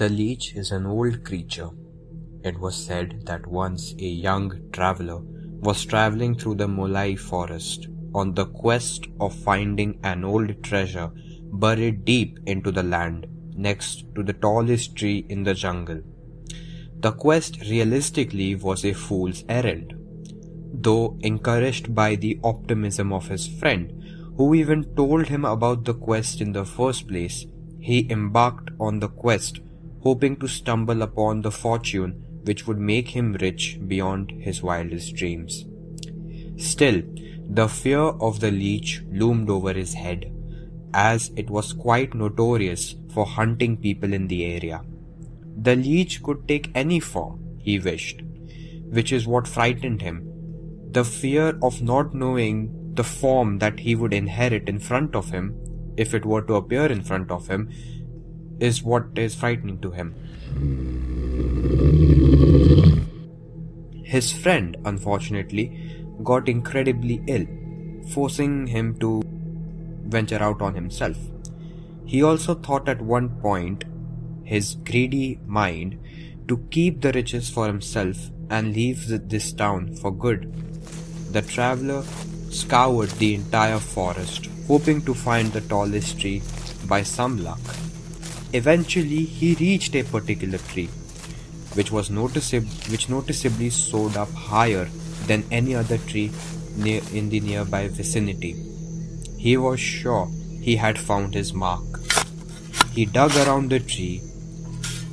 The leech is an old creature. It was said that once a young traveler was traveling through the Molai forest on the quest of finding an old treasure buried deep into the land next to the tallest tree in the jungle. The quest realistically was a fool's errand, though encouraged by the optimism of his friend, who even told him about the quest in the first place, he embarked on the quest hoping to stumble upon the fortune which would make him rich beyond his wildest dreams. Still, the fear of the leech loomed over his head, as it was quite notorious for hunting people in the area. The leech could take any form he wished, which is what frightened him. The fear of not knowing the form that he would inherit in front of him, if it were to appear in front of him, is what is frightening to him. His friend, unfortunately, got incredibly ill, forcing him to venture out on himself. He also thought at one point, his greedy mind, to keep the riches for himself and leave this town for good. The traveler scoured the entire forest, hoping to find the tallest tree by some luck. Eventually, he reached a particular tree, which was noticeab- which noticeably soared up higher than any other tree near in the nearby vicinity. He was sure he had found his mark. He dug around the tree,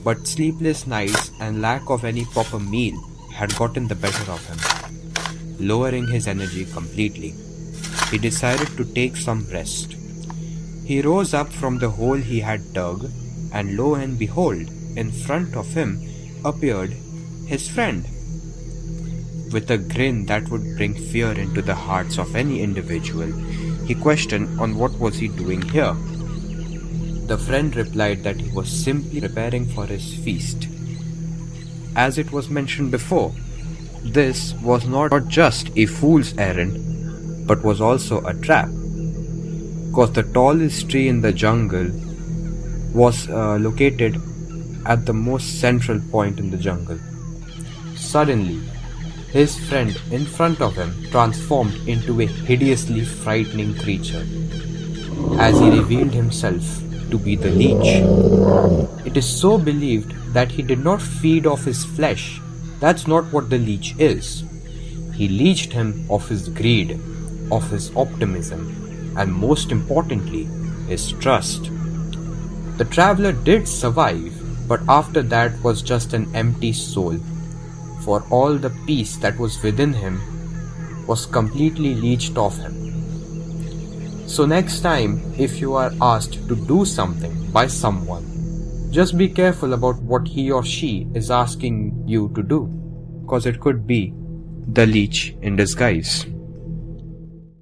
but sleepless nights and lack of any proper meal had gotten the better of him, lowering his energy completely. He decided to take some rest. He rose up from the hole he had dug and lo and behold, in front of him appeared his friend. With a grin that would bring fear into the hearts of any individual, he questioned on what was he doing here. The friend replied that he was simply preparing for his feast. As it was mentioned before, this was not just a fool's errand, but was also a trap. Cause the tallest tree in the jungle was uh, located at the most central point in the jungle. Suddenly, his friend in front of him transformed into a hideously frightening creature as he revealed himself to be the leech. It is so believed that he did not feed off his flesh. That's not what the leech is. He leeched him of his greed, of his optimism, and most importantly, his trust. The traveler did survive, but after that was just an empty soul, for all the peace that was within him was completely leached off him. So, next time, if you are asked to do something by someone, just be careful about what he or she is asking you to do, because it could be the leech in disguise.